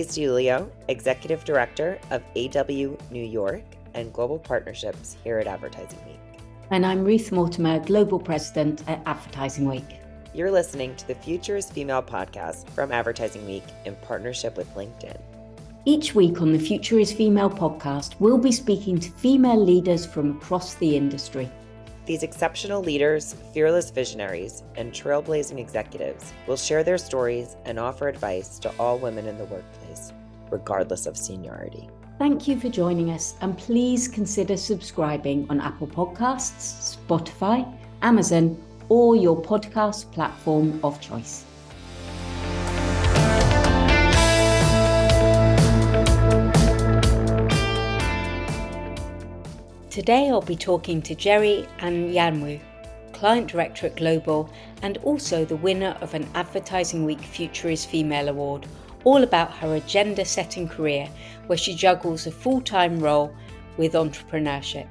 I'm Louise DiUlio, Executive Director of AW New York and Global Partnerships here at Advertising Week. And I'm Ruth Mortimer, Global President at Advertising Week. You're listening to the Future is Female podcast from Advertising Week in partnership with LinkedIn. Each week on the Future is Female podcast, we'll be speaking to female leaders from across the industry. These exceptional leaders, fearless visionaries, and trailblazing executives will share their stories and offer advice to all women in the workplace, regardless of seniority. Thank you for joining us, and please consider subscribing on Apple Podcasts, Spotify, Amazon, or your podcast platform of choice. Today I'll be talking to Gerry Anyanwu, Client Director at Global and also the winner of an Advertising Week Future is Female Award, all about her agenda setting career where she juggles a full time role with entrepreneurship.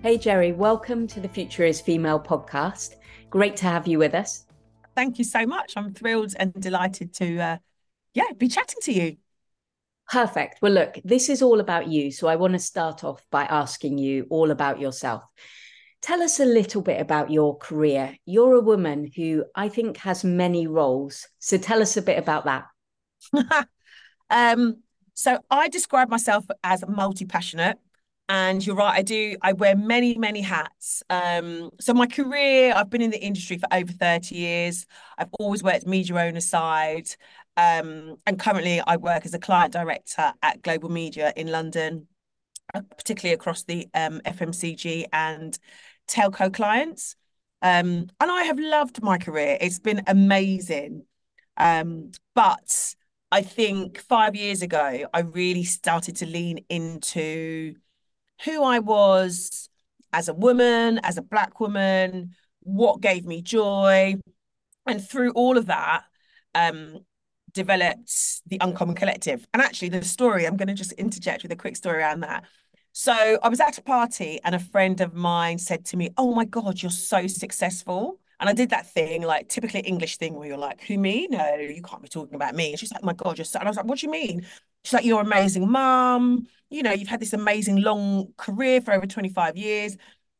Hey Gerry, welcome to the Future is Female podcast. Great to have you with us. Thank you so much. I'm thrilled and delighted to uh, yeah, be chatting to you. Perfect. Well, look, this is all about you. So I want to start off by asking you all about yourself. Tell us a little bit about your career. You're a woman who I think has many roles. So tell us a bit about that. um, so I describe myself as multi passionate. And you're right, I do. I wear many, many hats. Um, so my career, I've been in the industry for over 30 years. I've always worked media owner side. Um, and currently, I work as a client director at Global Media in London, uh, particularly across the um, FMCG and telco clients. Um, and I have loved my career. It's been amazing. Um, but I think five years ago, I really started to lean into who I was as a woman, as a Black woman, what gave me joy. And through all of that, um, developed the Uncommon Collective. And actually, the story, I'm going to just interject with a quick story around that. So I was at a party and a friend of mine said to me, Oh my God, you're so successful. And I did that thing, like typically English thing where you're like, Who me? No, you can't be talking about me. And she's like, oh My God, you're so. And I was like, What do you mean? She's like, You're amazing mom. You know, you've had this amazing long career for over 25 years.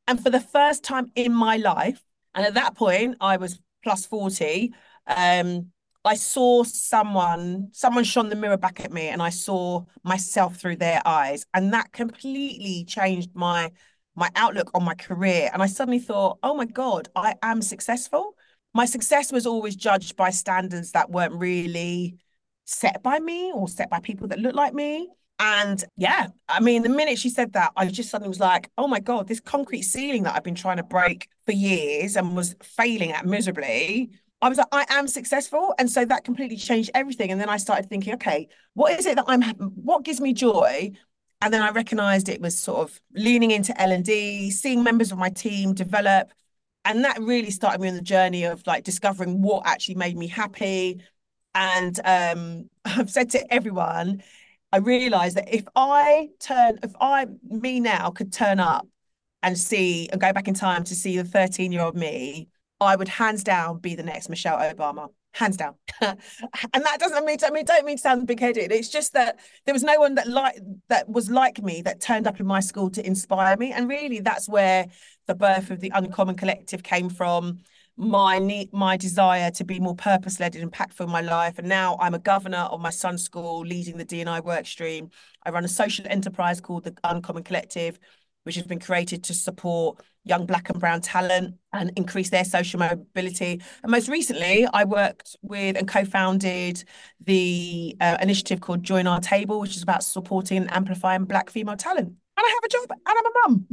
And for the first time in my life, and at that point, I was plus 40. Um, I saw someone, someone shone the mirror back at me and I saw myself through their eyes. And that completely changed my my outlook on my career. And I suddenly thought, oh my God, I am successful. My success was always judged by standards that weren't really set by me or set by people that look like me. And yeah, I mean, the minute she said that, I just suddenly was like, oh my God, this concrete ceiling that I've been trying to break for years and was failing at miserably I was like, I am successful. And so that completely changed everything. And then I started thinking, okay, what is it that I'm, what gives me joy? And then I recognized it was sort of leaning into L&D, seeing members of my team develop. And that really started me on the journey of like discovering what actually made me happy. And um, I've said to everyone, I realized that if I turn, if I, me now could turn up and see and go back in time to see the 13 year old me I would hands down be the next Michelle Obama. Hands down. and that doesn't mean I mean don't mean to sound big headed. It's just that there was no one that like that was like me that turned up in my school to inspire me. And really that's where the birth of the Uncommon Collective came from. My need, my desire to be more purpose led and impactful in my life. And now I'm a governor of my son's school, leading the D&I work stream. I run a social enterprise called the Uncommon Collective, which has been created to support young black and brown talent and increase their social mobility. And most recently, I worked with and co-founded the uh, initiative called Join Our Table, which is about supporting and amplifying black female talent. And I have a job and I'm a mum.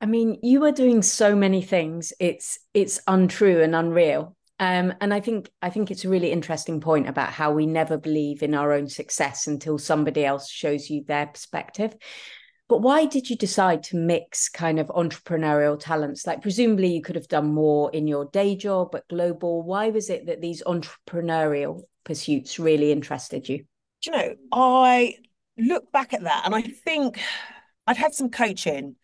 I mean, you are doing so many things. It's it's untrue and unreal. Um, and I think I think it's a really interesting point about how we never believe in our own success until somebody else shows you their perspective. But why did you decide to mix kind of entrepreneurial talents? Like, presumably, you could have done more in your day job at Global. Why was it that these entrepreneurial pursuits really interested you? Do you know, I look back at that and I think I'd had some coaching,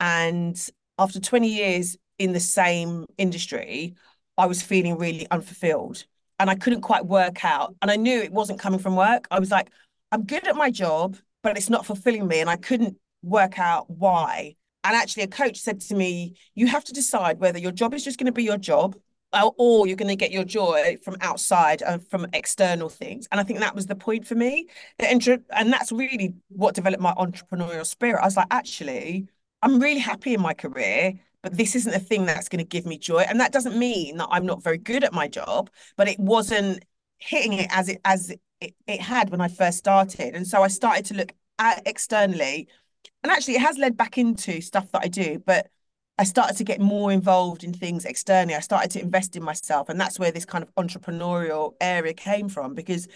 and after 20 years in the same industry, I was feeling really unfulfilled. and I couldn't quite work out. And I knew it wasn't coming from work. I was like, I'm good at my job, but it's not fulfilling me. And I couldn't work out why. And actually, a coach said to me, You have to decide whether your job is just going to be your job uh, or you're going to get your joy from outside and from external things. And I think that was the point for me. The intro, And that's really what developed my entrepreneurial spirit. I was like, actually, I'm really happy in my career, but this isn't a thing that's going to give me joy. And that doesn't mean that I'm not very good at my job, but it wasn't hitting it as it as it, it had when I first started. And so I started to look at externally. And actually it has led back into stuff that I do, but I started to get more involved in things externally. I started to invest in myself. And that's where this kind of entrepreneurial area came from because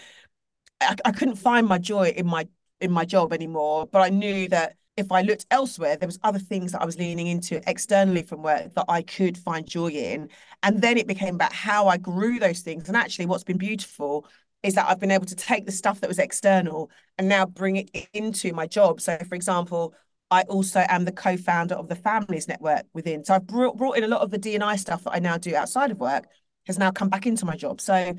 I, I couldn't find my joy in my in my job anymore. But I knew that if I looked elsewhere, there was other things that I was leaning into externally from work that I could find joy in. And then it became about how I grew those things. And actually, what's been beautiful is that I've been able to take the stuff that was external and now bring it into my job. So, for example, I also am the co-founder of the Families Network within. So I've brought, brought in a lot of the D&I stuff that I now do outside of work has now come back into my job. So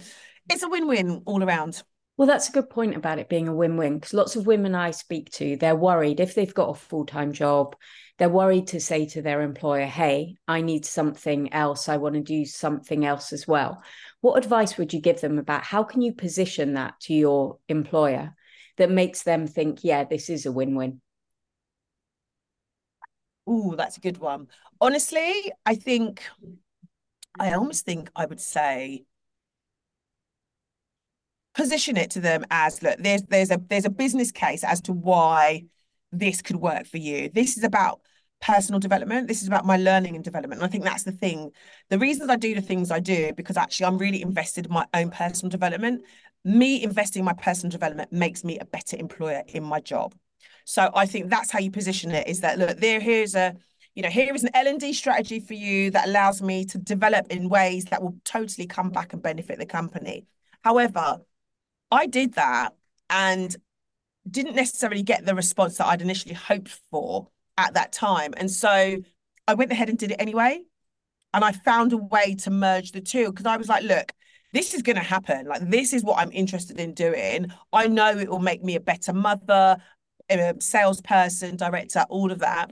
it's a win-win all around. Well, that's a good point about it being a win-win because lots of women I speak to, they're worried if they've got a full-time job, they're worried to say to their employer, "Hey, I need something else. I want to do something else as well." What advice would you give them about how can you position that to your employer that makes them think, "Yeah, this is a win-win"? Oh, that's a good one. Honestly, I think I almost think I would say position it to them as look, there's there's a there's a business case as to why this could work for you. This is about personal development. This is about my learning and development. And I think that's the thing. The reasons I do the things I do because actually I'm really invested in my own personal development. Me investing in my personal development makes me a better employer in my job. So I think that's how you position it is that look, there here's a you know, here is an L&D strategy for you that allows me to develop in ways that will totally come back and benefit the company. However, I did that and didn't necessarily get the response that I'd initially hoped for at that time. And so I went ahead and did it anyway. And I found a way to merge the two because I was like, look, this is going to happen. Like, this is what I'm interested in doing. I know it will make me a better mother, a salesperson, director, all of that.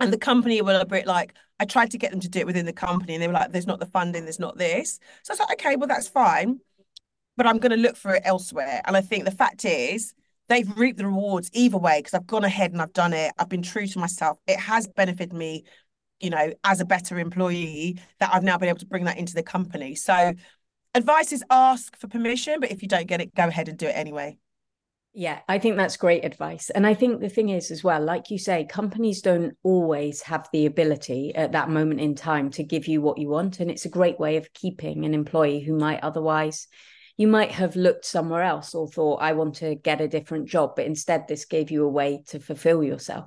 And the company were a bit like, I tried to get them to do it within the company, and they were like, there's not the funding, there's not this. So I was like, okay, well, that's fine. But I'm going to look for it elsewhere. And I think the fact is, they've reaped the rewards either way because I've gone ahead and I've done it. I've been true to myself. It has benefited me, you know, as a better employee that I've now been able to bring that into the company. So advice is ask for permission, but if you don't get it, go ahead and do it anyway. Yeah, I think that's great advice. And I think the thing is, as well, like you say, companies don't always have the ability at that moment in time to give you what you want. And it's a great way of keeping an employee who might otherwise, you might have looked somewhere else or thought, I want to get a different job. But instead, this gave you a way to fulfill yourself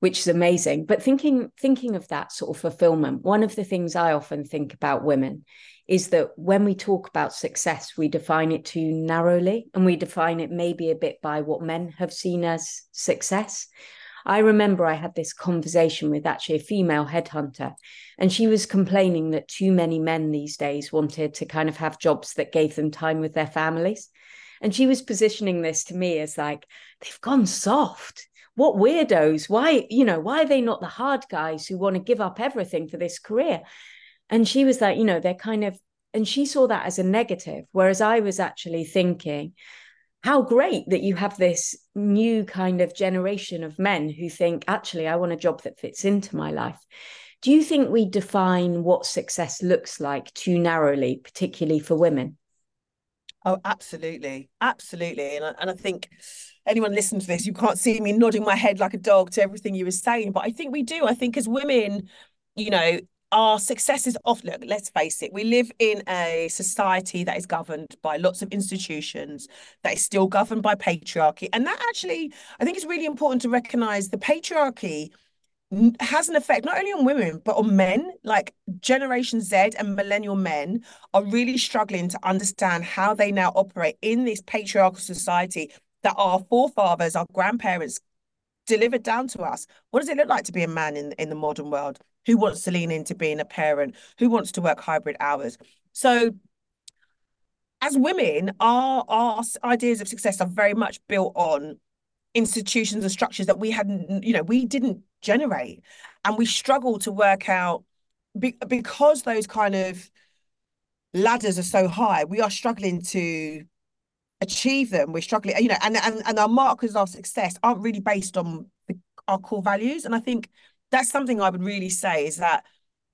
which is amazing but thinking thinking of that sort of fulfillment one of the things i often think about women is that when we talk about success, we define it too narrowly and we define it maybe a bit by what men have seen as success. I remember I had this conversation with actually a female headhunter, and she was complaining that too many men these days wanted to kind of have jobs that gave them time with their families. And she was positioning this to me as like, they've gone soft. What weirdos? Why, you know, why are they not the hard guys who want to give up everything for this career? And she was like, you know, they're kind of, and she saw that as a negative. Whereas I was actually thinking, how great that you have this new kind of generation of men who think, actually, I want a job that fits into my life. Do you think we define what success looks like too narrowly, particularly for women? Oh, absolutely. Absolutely. And I, and I think anyone listening to this, you can't see me nodding my head like a dog to everything you were saying, but I think we do. I think as women, you know, our success is off. Look, let's face it, we live in a society that is governed by lots of institutions, that is still governed by patriarchy. And that actually, I think it's really important to recognize the patriarchy has an effect not only on women but on men like generation z and millennial men are really struggling to understand how they now operate in this patriarchal society that our forefathers our grandparents delivered down to us what does it look like to be a man in, in the modern world who wants to lean into being a parent, who wants to work hybrid hours. So as women, our our ideas of success are very much built on institutions and structures that we hadn't, you know, we didn't generate, and we struggle to work out be, because those kind of ladders are so high. We are struggling to achieve them. We're struggling, you know, and and and our markers of success aren't really based on our core values. And I think that's something I would really say is that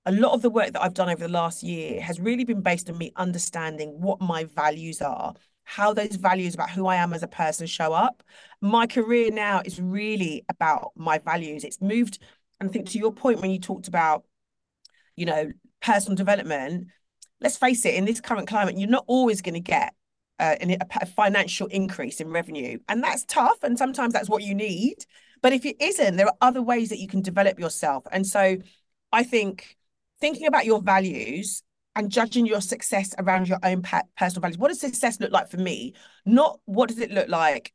a lot of the work that I've done over the last year has really been based on me understanding what my values are, how those values about who I am as a person show up. My career now is really about my values. It's moved, and I think to your point when you talked about, you know, personal development, let's face it, in this current climate, you're not always going to get uh, a, a financial increase in revenue. And that's tough. And sometimes that's what you need. But if it isn't, there are other ways that you can develop yourself. And so I think thinking about your values and judging your success around your own personal values. What does success look like for me? Not what does it look like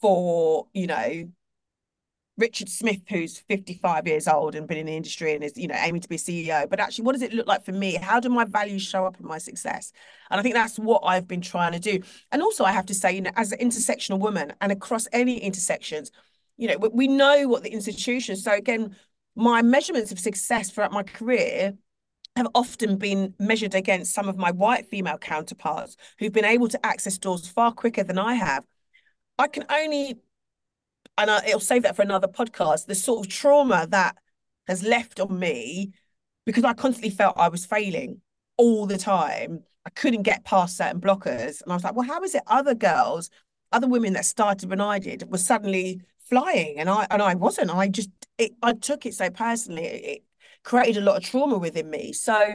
for, you know, Richard Smith, who's 55 years old and been in the industry and is, you know, aiming to be CEO. But actually, what does it look like for me? How do my values show up in my success? And I think that's what I've been trying to do. And also, I have to say, you know, as an intersectional woman and across any intersections, you know, we know what the institutions. So again, my measurements of success throughout my career have often been measured against some of my white female counterparts who've been able to access doors far quicker than I have. I can only, and I, it'll save that for another podcast, the sort of trauma that has left on me because I constantly felt I was failing all the time. I couldn't get past certain blockers. And I was like, well, how is it other girls, other women that started when I did, were suddenly flying and I and I wasn't. I just it, I took it so personally. It, created a lot of trauma within me. So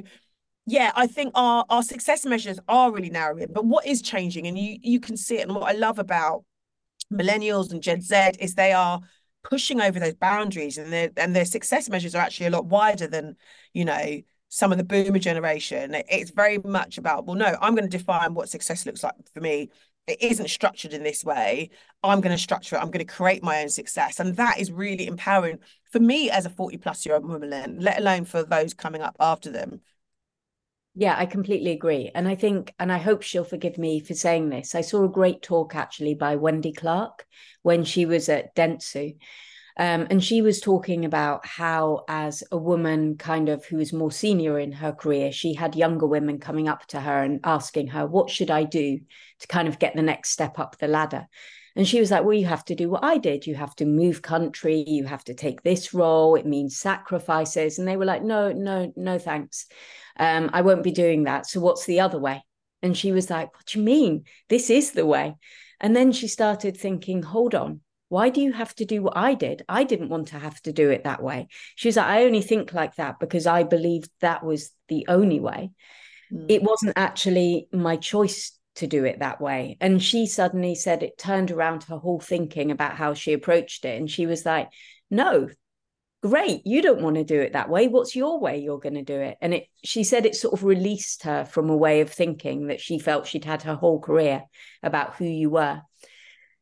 yeah, I think our our success measures are really narrowing. But what is changing, and you you can see it, and what I love about millennials and Gen Z is they are pushing over those boundaries, and their and their success measures are actually a lot wider than you know some of the boomer generation. It's very much about well, no, I'm going to define what success looks like for me it isn't structured in this way. I'm going to structure it. I'm going to create my own success. And that is really empowering for me as a 40 plus year old woman, let alone for those coming up after them. Yeah, I completely agree. And I think, and I hope she'll forgive me for saying this. I saw a great talk actually by Wendy Clark when she was at Dentsu. Um, and she was talking about how, as a woman kind of who was more senior in her career, she had younger women coming up to her and asking her, What should I do to kind of get the next step up the ladder? And she was like, Well, you have to do what I did. You have to move country. You have to take this role. It means sacrifices. And they were like, No, no, no, thanks. Um, I won't be doing that. So what's the other way? And she was like, What do you mean? This is the way. And then she started thinking, Hold on, why do you have to do what I did? I didn't want to have to do it that way. She was like, I only think like that because I believed that was the only way. Mm. It wasn't actually my choice to do it that way. And she suddenly said it turned around her whole thinking about how she approached it. And she was like, no, great. You don't want to do it that way. What's your way you're going to do it? And it, she said it sort of released her from a way of thinking that she felt she'd had her whole career about who you were.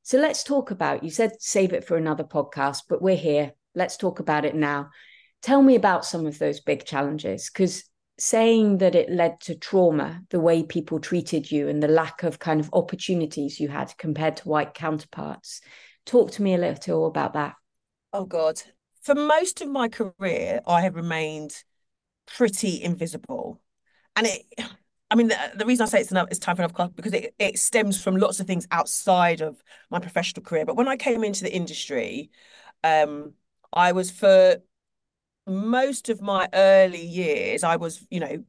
So let's talk about, you said save it for another podcast, but we're here. Let's talk about it now. Tell me about some of those big challenges because saying that it led to trauma, the way people treated you and the lack of kind of opportunities you had compared to white counterparts. Talk to me a little about that. Oh, God. For most of my career, I have remained pretty invisible. And it, I mean, the, the reason I say it's enough, time for another class because it, it stems from lots of things outside of my professional career. But when I came into the industry, um, I was for most of my early years, I was, you know,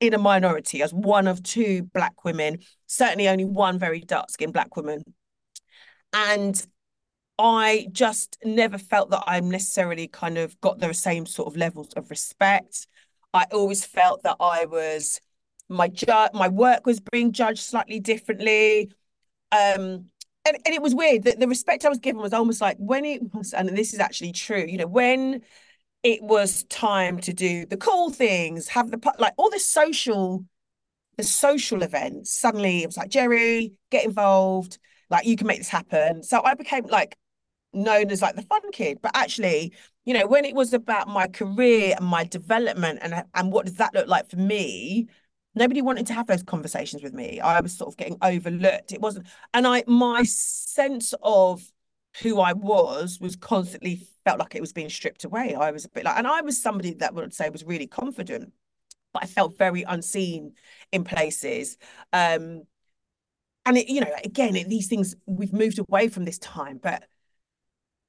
in a minority as one of two black women, certainly only one very dark skinned black woman. And I just never felt that I necessarily kind of got the same sort of levels of respect. I always felt that I was my ju- my work was being judged slightly differently. Um and, and it was weird that the respect i was given was almost like when it was and this is actually true you know when it was time to do the cool things have the like all the social the social events suddenly it was like Gerry get involved. Like you can make this happen. So i became like known as like the fun kid. But actually you know when it was about my career and my development and and what does that look like for me nobody wanted to have those conversations with me. I was sort of getting overlooked. It wasn't, and I my sense of who I was was constantly felt like it was being stripped away. I was a bit like, and I was somebody that would say was really confident, but I felt very unseen in places. Um, and it, you know, again, it, these things we've moved away from this time, but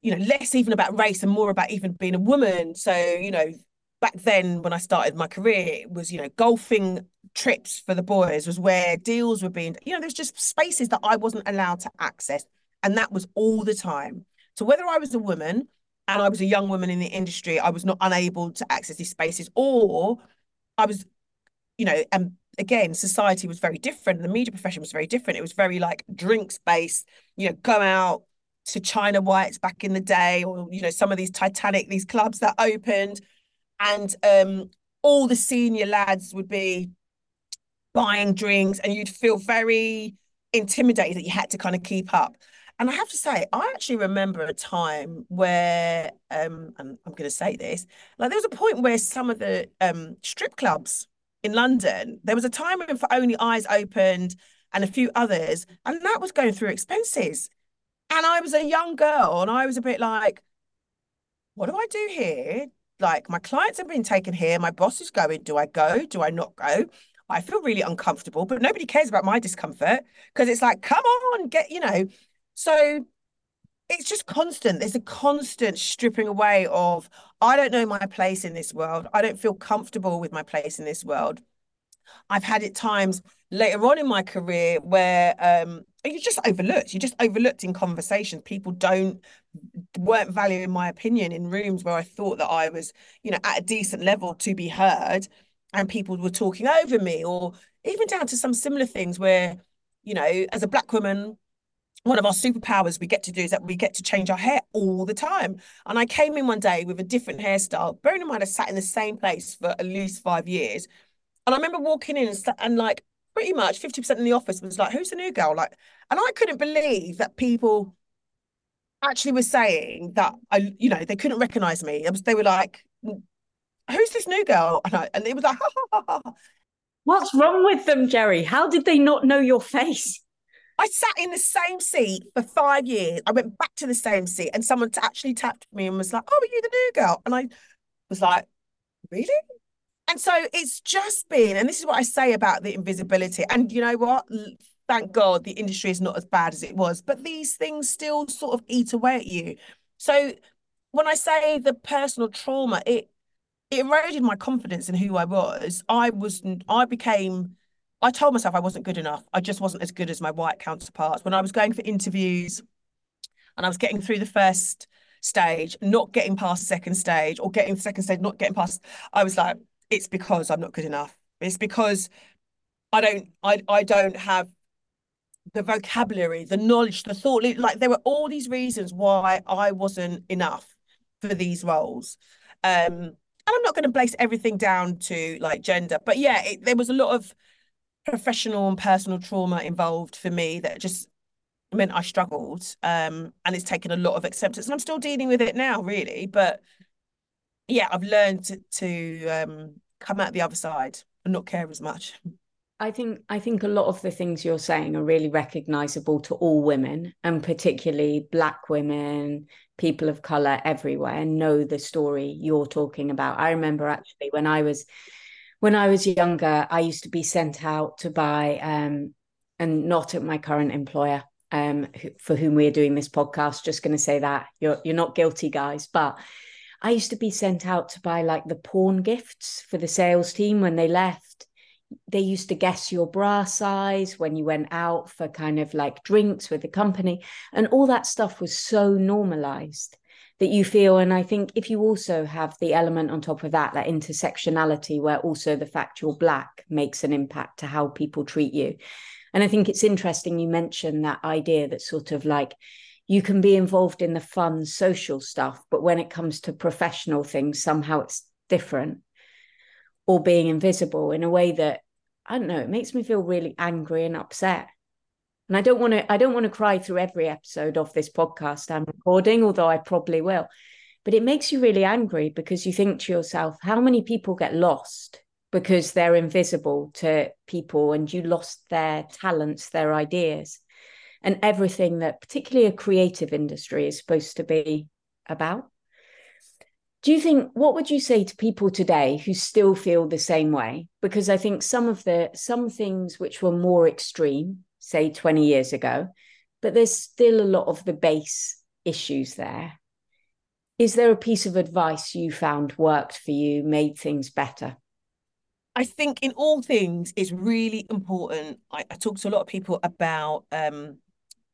you know, less even about race and more about even being a woman. So, you know, back then when I started my career, it was, you know, golfing trips for the boys was where deals were being, you know, there's just spaces that I wasn't allowed to access. And that was all the time. So whether I was a woman and I was a young woman in the industry, I was not unable to access these spaces, or I was, you know, and again, society was very different. The media profession was very different. It was very like drinks based, you know, go out to China Whites back in the day, or, you know, some of these Titanic, these clubs that opened. And um, all the senior lads would be buying drinks, and you'd feel very intimidated that you had to kind of keep up. And I have to say, I actually remember a time where, um, and I'm going to say this, like there was a point where some of the um, strip clubs in London, there was a time when For Only Eyes opened and a few others, and that was going through expenses. And I was a young girl, and I was a bit like, what do I do here? Like, my clients have been taken here. My boss is going. Do I go? Do I not go? I feel really uncomfortable, but nobody cares about my discomfort because it's like, come on, get, you know, so it's just constant. There's a constant stripping away of, I don't know my place in this world. I don't feel comfortable with my place in this world. I've had it times later on in my career where um, you're just overlooked. You're just overlooked in conversations. People don't weren't valuing my opinion in rooms where I thought that I was, you know, at a decent level to be heard, and people were talking over me, or even down to some similar things where, you know, as a black woman, one of our superpowers we get to do is that we get to change our hair all the time. And I came in one day with a different hairstyle. Bearing in mind, I sat in the same place for at least five years. And I remember walking in and, and like pretty much 50% in the office was like, who's the new girl? Like, and I couldn't believe that people actually were saying that I, you know, they couldn't recognize me. They were like, who's this new girl? And, I, and it was like, ha, ha, ha, ha. What's wrong with them, Gerry? How did they not know your face? I sat in the same seat for five years. I went back to the same seat, and someone actually tapped me and was like, "Oh, are you the new girl?" And I was like, "Really?" And so it's just been, and this is what I say about the invisibility. And you know what? Thank God the industry is not as bad as it was, but these things still sort of eat away at you. So when I say the personal trauma, it it eroded my confidence in who I was. I was I became I told myself I wasn't good enough. I just wasn't as good as my white counterparts. When I was going for interviews and I was getting through the first stage, not getting past the second stage, or getting the second stage, not getting past, I was like, it's because I'm not good enough. It's because I don't, I, I don't have the vocabulary, the knowledge, the thought. Like there were all these reasons why I wasn't enough for these roles. Um, I'm not going to place everything down to like gender, but yeah, it, there was a lot of professional and personal trauma involved for me that just meant I struggled. Um, and it's taken a lot of acceptance. And I'm still dealing with it now, really. But yeah, I've learned to, to um, come out the other side and not care as much. I think I think a lot of the things you're saying are really recognizable to all women and particularly black women, people of color everywhere and know the story you're talking about. I remember actually when I was when I was younger, I used to be sent out to buy, um, and not at my current employer, um, for whom we're doing this podcast. Just going to say that you're you're not guilty, guys. But I used to be sent out to buy like the porn gifts for the sales team when they left. They used to guess your bra size when you went out for kind of like drinks with the company, and all that stuff was so normalized that you feel and i think if you also have the element on top of that that intersectionality where also the fact you're black makes an impact to how people treat you. And i think it's interesting you mentioned that idea that sort of like you can be involved in the fun social stuff but when it comes to professional things somehow it's different or being invisible in a way that i don't know it makes me feel really angry and upset and I don't want to I don't want to cry through every episode of this podcast I'm recording, although I probably will. But it makes you really angry because you think to yourself, how many people get lost because they're invisible to people and you lost their talents, their ideas, and everything that, particularly a creative industry, is supposed to be about. Do you think what would you say to people today who still feel the same way? Because I think some of the some things which were more extreme, say 20 years ago, but there's still a lot of the base issues there. Is there a piece of advice you found worked for you, made things better? I think in all things, it's really important. I, I talk to a lot of people about um,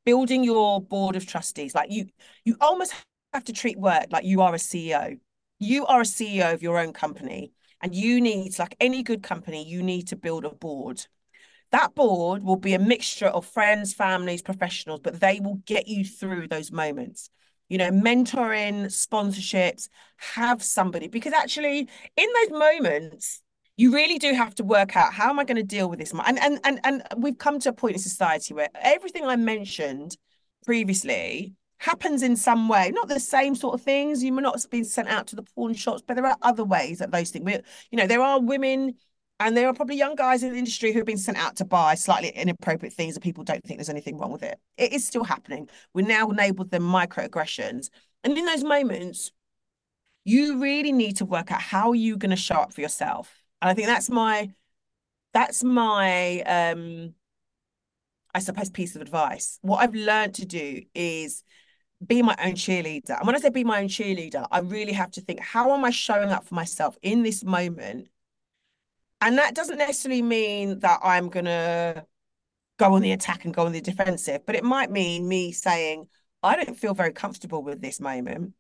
building your board of trustees. Like you, you almost have to treat work like you are a CEO. You are a CEO of your own company, and you need, like any good company, you need to build a board. That board will be a mixture of friends, families, professionals, but they will get you through those moments you know, mentoring, sponsorships, have somebody because actually in those moments, you really do have to work out how am I going to deal with this? And and and and we've come to a point in society where everything I mentioned previously happens in some way, not the same sort of things. You may not have been sent out to the porn shops, but there are other ways that those things. You know, there are women and there are probably young guys in the industry who have been sent out to buy slightly inappropriate things and people don't think there's anything wrong with it. It is still happening. We're now enabled them microaggressions. And in those moments, you really need to work out how you're going to show up for yourself. And I think that's my that's my um I suppose piece of advice. What I've learned to do is be my own cheerleader. And when I say be my own cheerleader, I really have to think, how am I showing up for myself in this moment and that doesn't necessarily mean that I'm going to go on the attack and go on the defensive, but it might mean me saying, I don't feel very comfortable with this moment.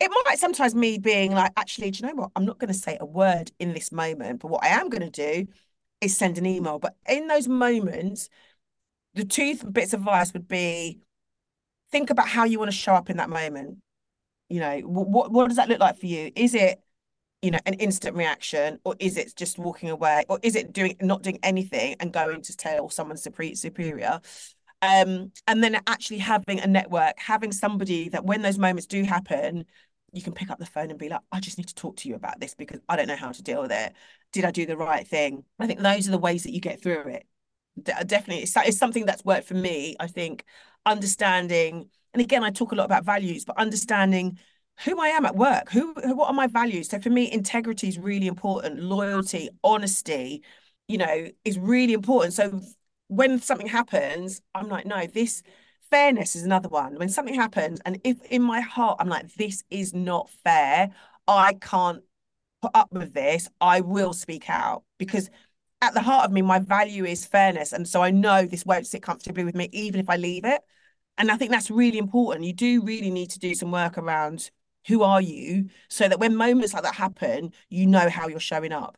It might sometimes me being like, actually, do you know what? I'm not going to say a word in this moment, but what I am going to do is send an email. But in those moments, the two bits of advice would be think about how you want to show up in that moment. You know, what what does that look like for you? Is it you know an instant reaction or is it just walking away or is it doing not doing anything and going to tell someone superior um and then actually having a network having somebody that when those moments do happen you can pick up the phone and be like i just need to talk to you about this because i don't know how to deal with it did i do the right thing i think those are the ways that you get through it definitely it's, it's something that's worked for me i think understanding and again i talk a lot about values but understanding who I am at work. Who, who what are my values? So for me, integrity is really important. Loyalty, honesty, you know, is really important. So when something happens, I'm like, no, this fairness is another one. When something happens, and if in my heart I'm like, this is not fair, I can't put up with this, I will speak out because at the heart of me, my value is fairness. And so I know this won't sit comfortably with me, even if I leave it. And I think that's really important. You do really need to do some work around who are you so that when moments like that happen you know how you're showing up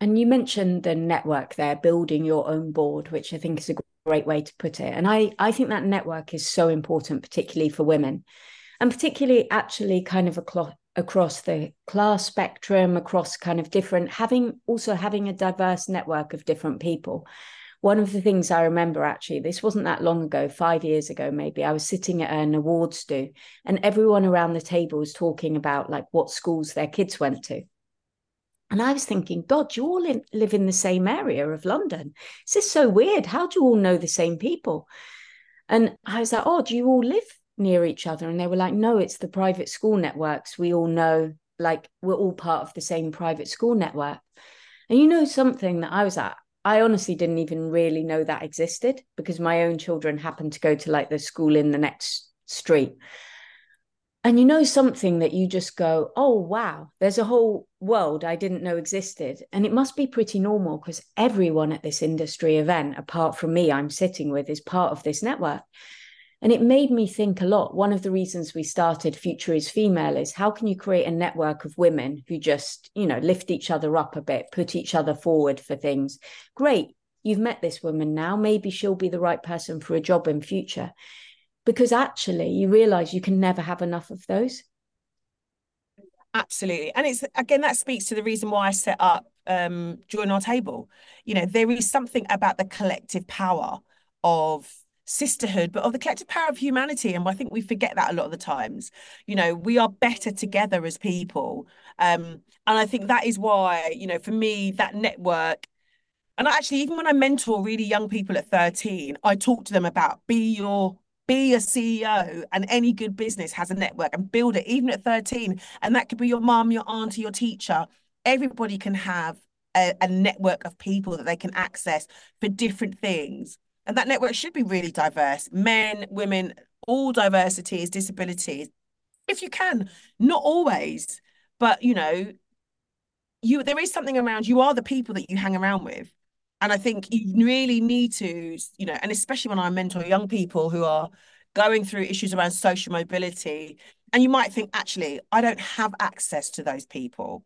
and you mentioned the network there building your own board which i think is a great way to put it and i i think that network is so important particularly for women and particularly actually kind of across across the class spectrum across kind of different having also having a diverse network of different people one of the things I remember actually, this wasn't that long ago, five years ago maybe, I was sitting at an awards do, and everyone around the table was talking about like what schools their kids went to. And I was thinking, God, you all in, live in the same area of London. This is so weird. How do you all know the same people? And I was like, oh, do you all live near each other? And they were like, no, it's the private school networks. We all know, like, we're all part of the same private school network. And you know something that I was at, I honestly didn't even really know that existed because my own children happened to go to like the school in the next street. And you know something that you just go, oh, wow, there's a whole world I didn't know existed. And it must be pretty normal because everyone at this industry event, apart from me, I'm sitting with, is part of this network. And it made me think a lot. One of the reasons we started Future is Female is how can you create a network of women who just, you know, lift each other up a bit, put each other forward for things. Great. You've met this woman now. Maybe she'll be the right person for a job in future. Because actually, you realize you can never have enough of those. Absolutely. And it's again, that speaks to the reason why I set up um, Join Our Table. You know, there is something about the collective power of sisterhood, but of the collective power of humanity. And I think we forget that a lot of the times. You know, we are better together as people. Um, and I think that is why, you know, for me, that network. And actually, even when I mentor really young people at 13, I talk to them about be your be a CEO and any good business has a network and build it even at 13. And that could be your mom, your auntie, your teacher. Everybody can have a, a network of people that they can access for different things. And that network should be really diverse men, women, all diversities, disabilities, if you can, not always, but you know, you there is something around you are the people that you hang around with. And I think you really need to, you know, and especially when I mentor young people who are going through issues around social mobility, and you might think, actually, I don't have access to those people.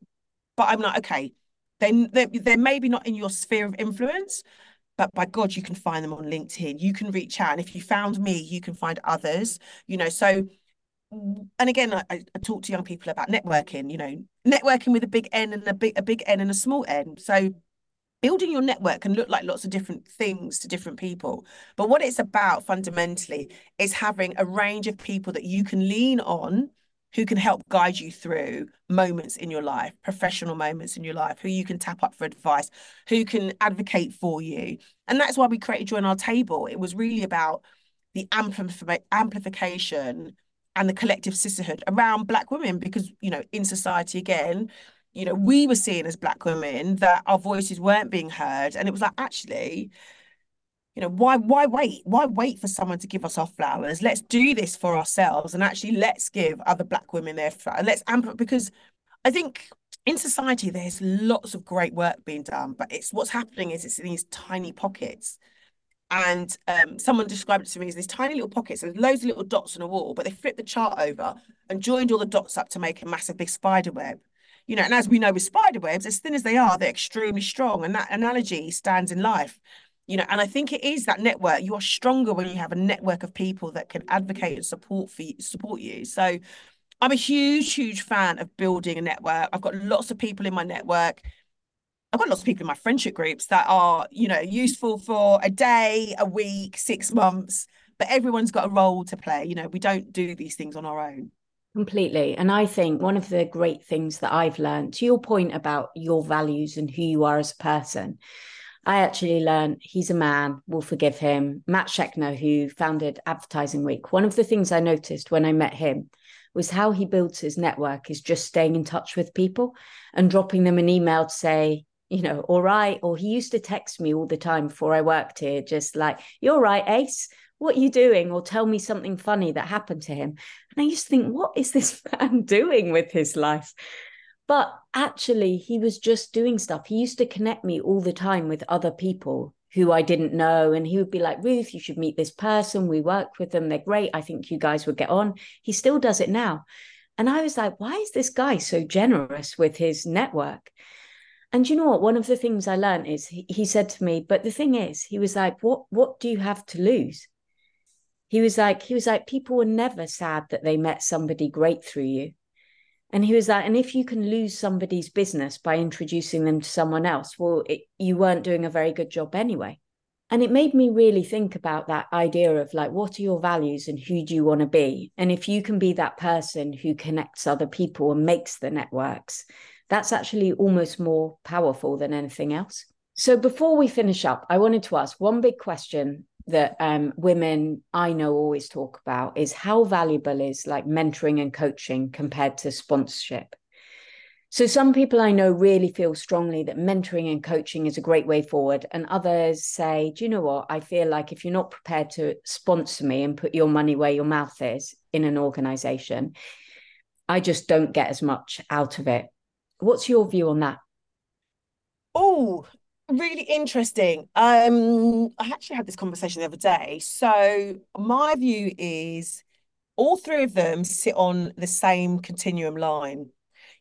But I'm like, okay, they, they, they're maybe not in your sphere of influence, but by God, you can find them on LinkedIn. You can reach out. And if you found me, you can find others, you know. So, mm, and again, I, I talk to young people about networking, you know, networking with a big N and a big, a big N and a small N. So, building your network can look like lots of different things to different people. But what it's about fundamentally is having a range of people that you can lean on who can help guide you through moments in your life, professional moments in your life, who you can tap up for advice, who can advocate for you. And that's why we created Join Our Table. It was really about the amplif- amplification and the collective sisterhood around Black women, because, you know, in society, again, you know, we were seen as Black women that our voices weren't being heard. And it was like, actually, you know why why wait? Why wait for someone to give us our flowers? Let's do this for ourselves and actually let's give other black women their flowers let's amp because i think in society there's lots of great work being done but it's what's happening is it's in these tiny pockets. And um, someone described it to me as these tiny little pockets and loads of little dots on a wall but they flipped the chart over and joined all the dots up to make a massive big spider web. You know and as we know with spider webs as thin as they are they're extremely strong. And that analogy stands in life you know and i think it is that network. You are stronger when you have a network of people that can advocate and support for you support you. So i'm a huge huge fan of building a network. I've got lots of people in my network. I've got lots of people in my friendship groups that are you know useful for a day a week six months but everyone's got a role to play. You know we don't do these things on our own. Completely. And I think one of the great things that I've learned, to your point about your values and who you are as a person, I actually learned he's a man, we'll forgive him. Matt Scheckner, who founded Advertising Week, one of the things I noticed when I met him was how he builds his network is just staying in touch with people and dropping them an email to say, you know, all right. Or he used to text me all the time before I worked here, just like, you're right, Ace. What are you doing? Or tell me something funny that happened to him. And I used to think, what is this man doing with his life? But actually, he was just doing stuff. He used to connect me all the time with other people who I didn't know. And he would be like, Ruth, you should meet this person. We work with them. They're great. I think you guys would get on. He still does it now. And I was like, why is this guy so generous with his network? And you know what? One of the things I learned is he, he said to me, but the thing is, he was like, what, what do you have to lose? He was like, he was like, people were never sad that they met somebody great through you. And he was like, and if you can lose somebody's business by introducing them to someone else, well, it, you weren't doing a very good job anyway. And it made me really think about that idea of like, what are your values and who do you want to be? And if you can be that person who connects other people and makes the networks, that's actually almost more powerful than anything else. So before we finish up, I wanted to ask one big question that um, women I know always talk about is how valuable is like mentoring and coaching compared to sponsorship. So some people I know really feel strongly that mentoring and coaching is a great way forward, and others say, "Do you know what? I feel like if you're not prepared to sponsor me and put your money where your mouth is in an organization, I just don't get as much out of it." What's your view on that? Oh, really interesting. Um, I actually had this conversation the other day. So my view is all three of them sit on the same continuum line.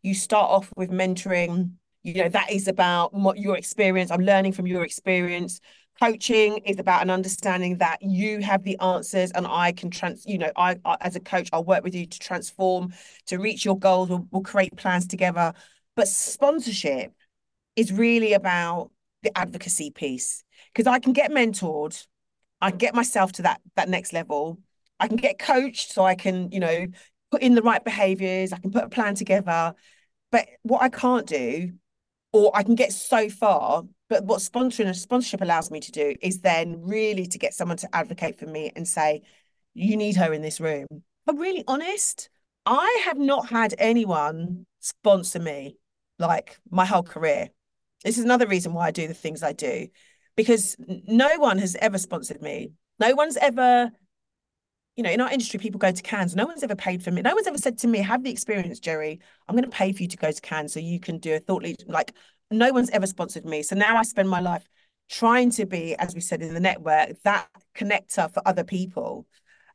You start off with mentoring, you know, that is about what your experience. I'm learning from your experience. Coaching is about an understanding that you have the answers and I can trans, you know, I, I as a coach, I'll work with you to transform, to reach your goals. We'll, we'll create plans together. But sponsorship is really about the advocacy piece because I can get mentored. I can get myself to that that next level. I can get coached so I can, you know, put in the right behaviors, I can put a plan together. But what I can't do, or I can get so far, but what sponsoring a sponsorship allows me to do is then really to get someone to advocate for me and say, you need her in this room. I'm really honest. I have not had anyone sponsor me like my whole career. This is another reason why I do the things I do, because no one has ever sponsored me. No one's ever, you know, in our industry, people go to Cannes. No one's ever paid for me. No one's ever said to me, have the experience, Gerry. I'm going to pay for you to go to Cannes so you can do a thought lead. Like, no one's ever sponsored me. So now I spend my life trying to be, as we said in the network, that connector for other people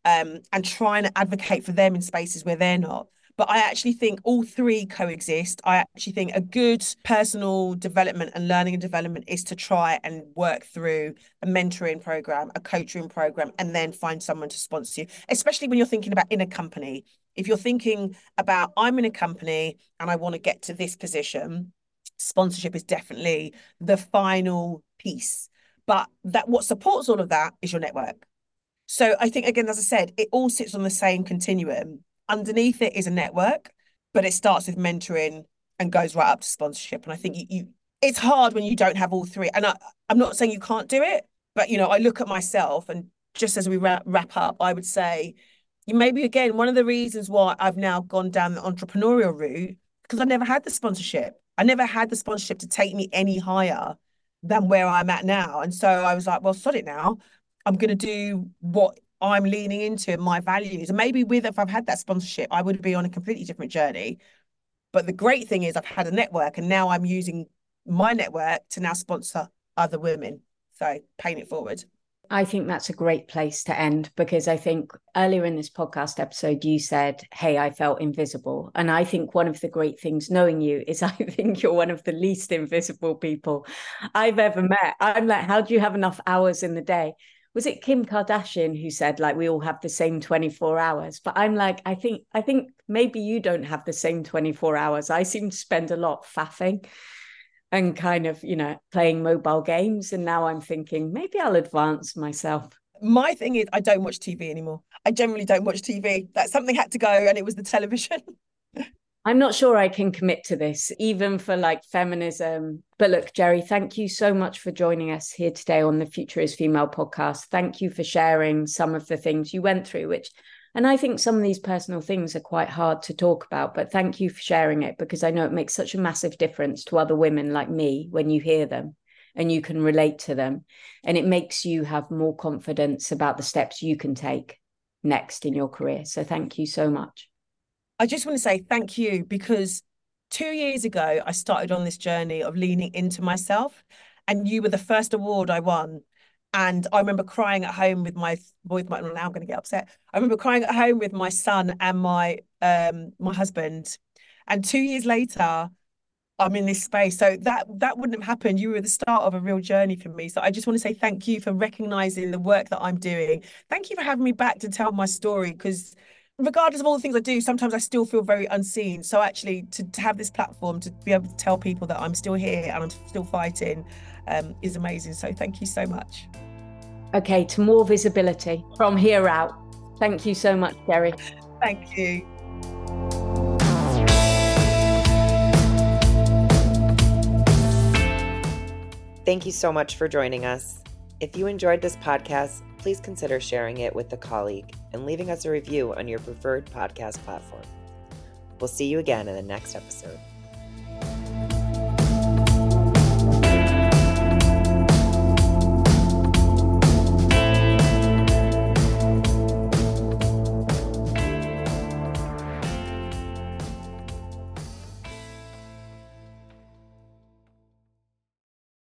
um, and trying to advocate for them in spaces where they're not. But I actually think all three coexist. I actually think a good personal development and learning and development is to try and work through a mentoring program, a coaching program, and then find someone to sponsor you, especially when you're thinking about in a company. If you're thinking about, I'm in a company and I want to get to this position, sponsorship is definitely the final piece. But that what supports all of that is your network. So I think again, as I said, it all sits on the same continuum. Underneath it is a network, but it starts with mentoring and goes right up to sponsorship. And I think you, you it's hard when you don't have all three. And I, I'm not saying you can't do it, but you know, I look at myself and just as we wrap, wrap up, I would say maybe again one of the reasons why I've now gone down the entrepreneurial route because I never had the sponsorship. I never had the sponsorship to take me any higher than where I'm at now. And so I was like, well, sod it now. I'm going to do what I'm leaning into my values. And maybe with if I've had that sponsorship, I would be on a completely different journey. But the great thing is I've had a network and now I'm using my network to now sponsor other women. So paying it forward. I think that's a great place to end because I think earlier in this podcast episode, you said, Hey, I felt invisible. And I think one of the great things knowing you is I think you're one of the least invisible people I've ever met. I'm like, How do you have enough hours in the day? Was it Kim Kardashian who said like we all have the same 24 hours? But I'm like I think I think maybe you don't have the same 24 hours. I seem to spend a lot faffing and kind of you know playing mobile games. And now I'm thinking maybe I'll advance myself. My thing is I don't watch TV anymore. I generally don't watch TV that something had to go and it was the television I'm not sure I can commit to this, even for like feminism. But look, Gerry, thank you so much for joining us here today on the Future is Female podcast. Thank you for sharing some of the things you went through, which, and I think some of these personal things are quite hard to talk about, but thank you for sharing it because I know it makes such a massive difference to other women like me when you hear them and you can relate to them. And it makes you have more confidence about the steps you can take next in your career. So thank you so much. I just want to say thank you because two years ago, I started on this journey of leaning into myself, and you were the first award I won. And I remember crying at home with my with my now I'm going to get upset. I remember crying at home with my son and my um my husband. And two years later, I'm in this space. So that that wouldn't have happened. You were the start of a real journey for me. So I just want to say thank you for recognizing the work that I'm doing. Thank you for having me back to tell my story because regardless of all the things I do, sometimes I still feel very unseen. So actually, to, to have this platform to be able to tell people that I'm still here and I'm still fighting um, is amazing. So thank you so much. Okay, to more visibility from here out. Thank you so much, Gerry. Thank you. Thank you so much for joining us. If you enjoyed this podcast, please consider sharing it with a colleague and leaving us a review on your preferred podcast platform. We'll see you again in the next episode.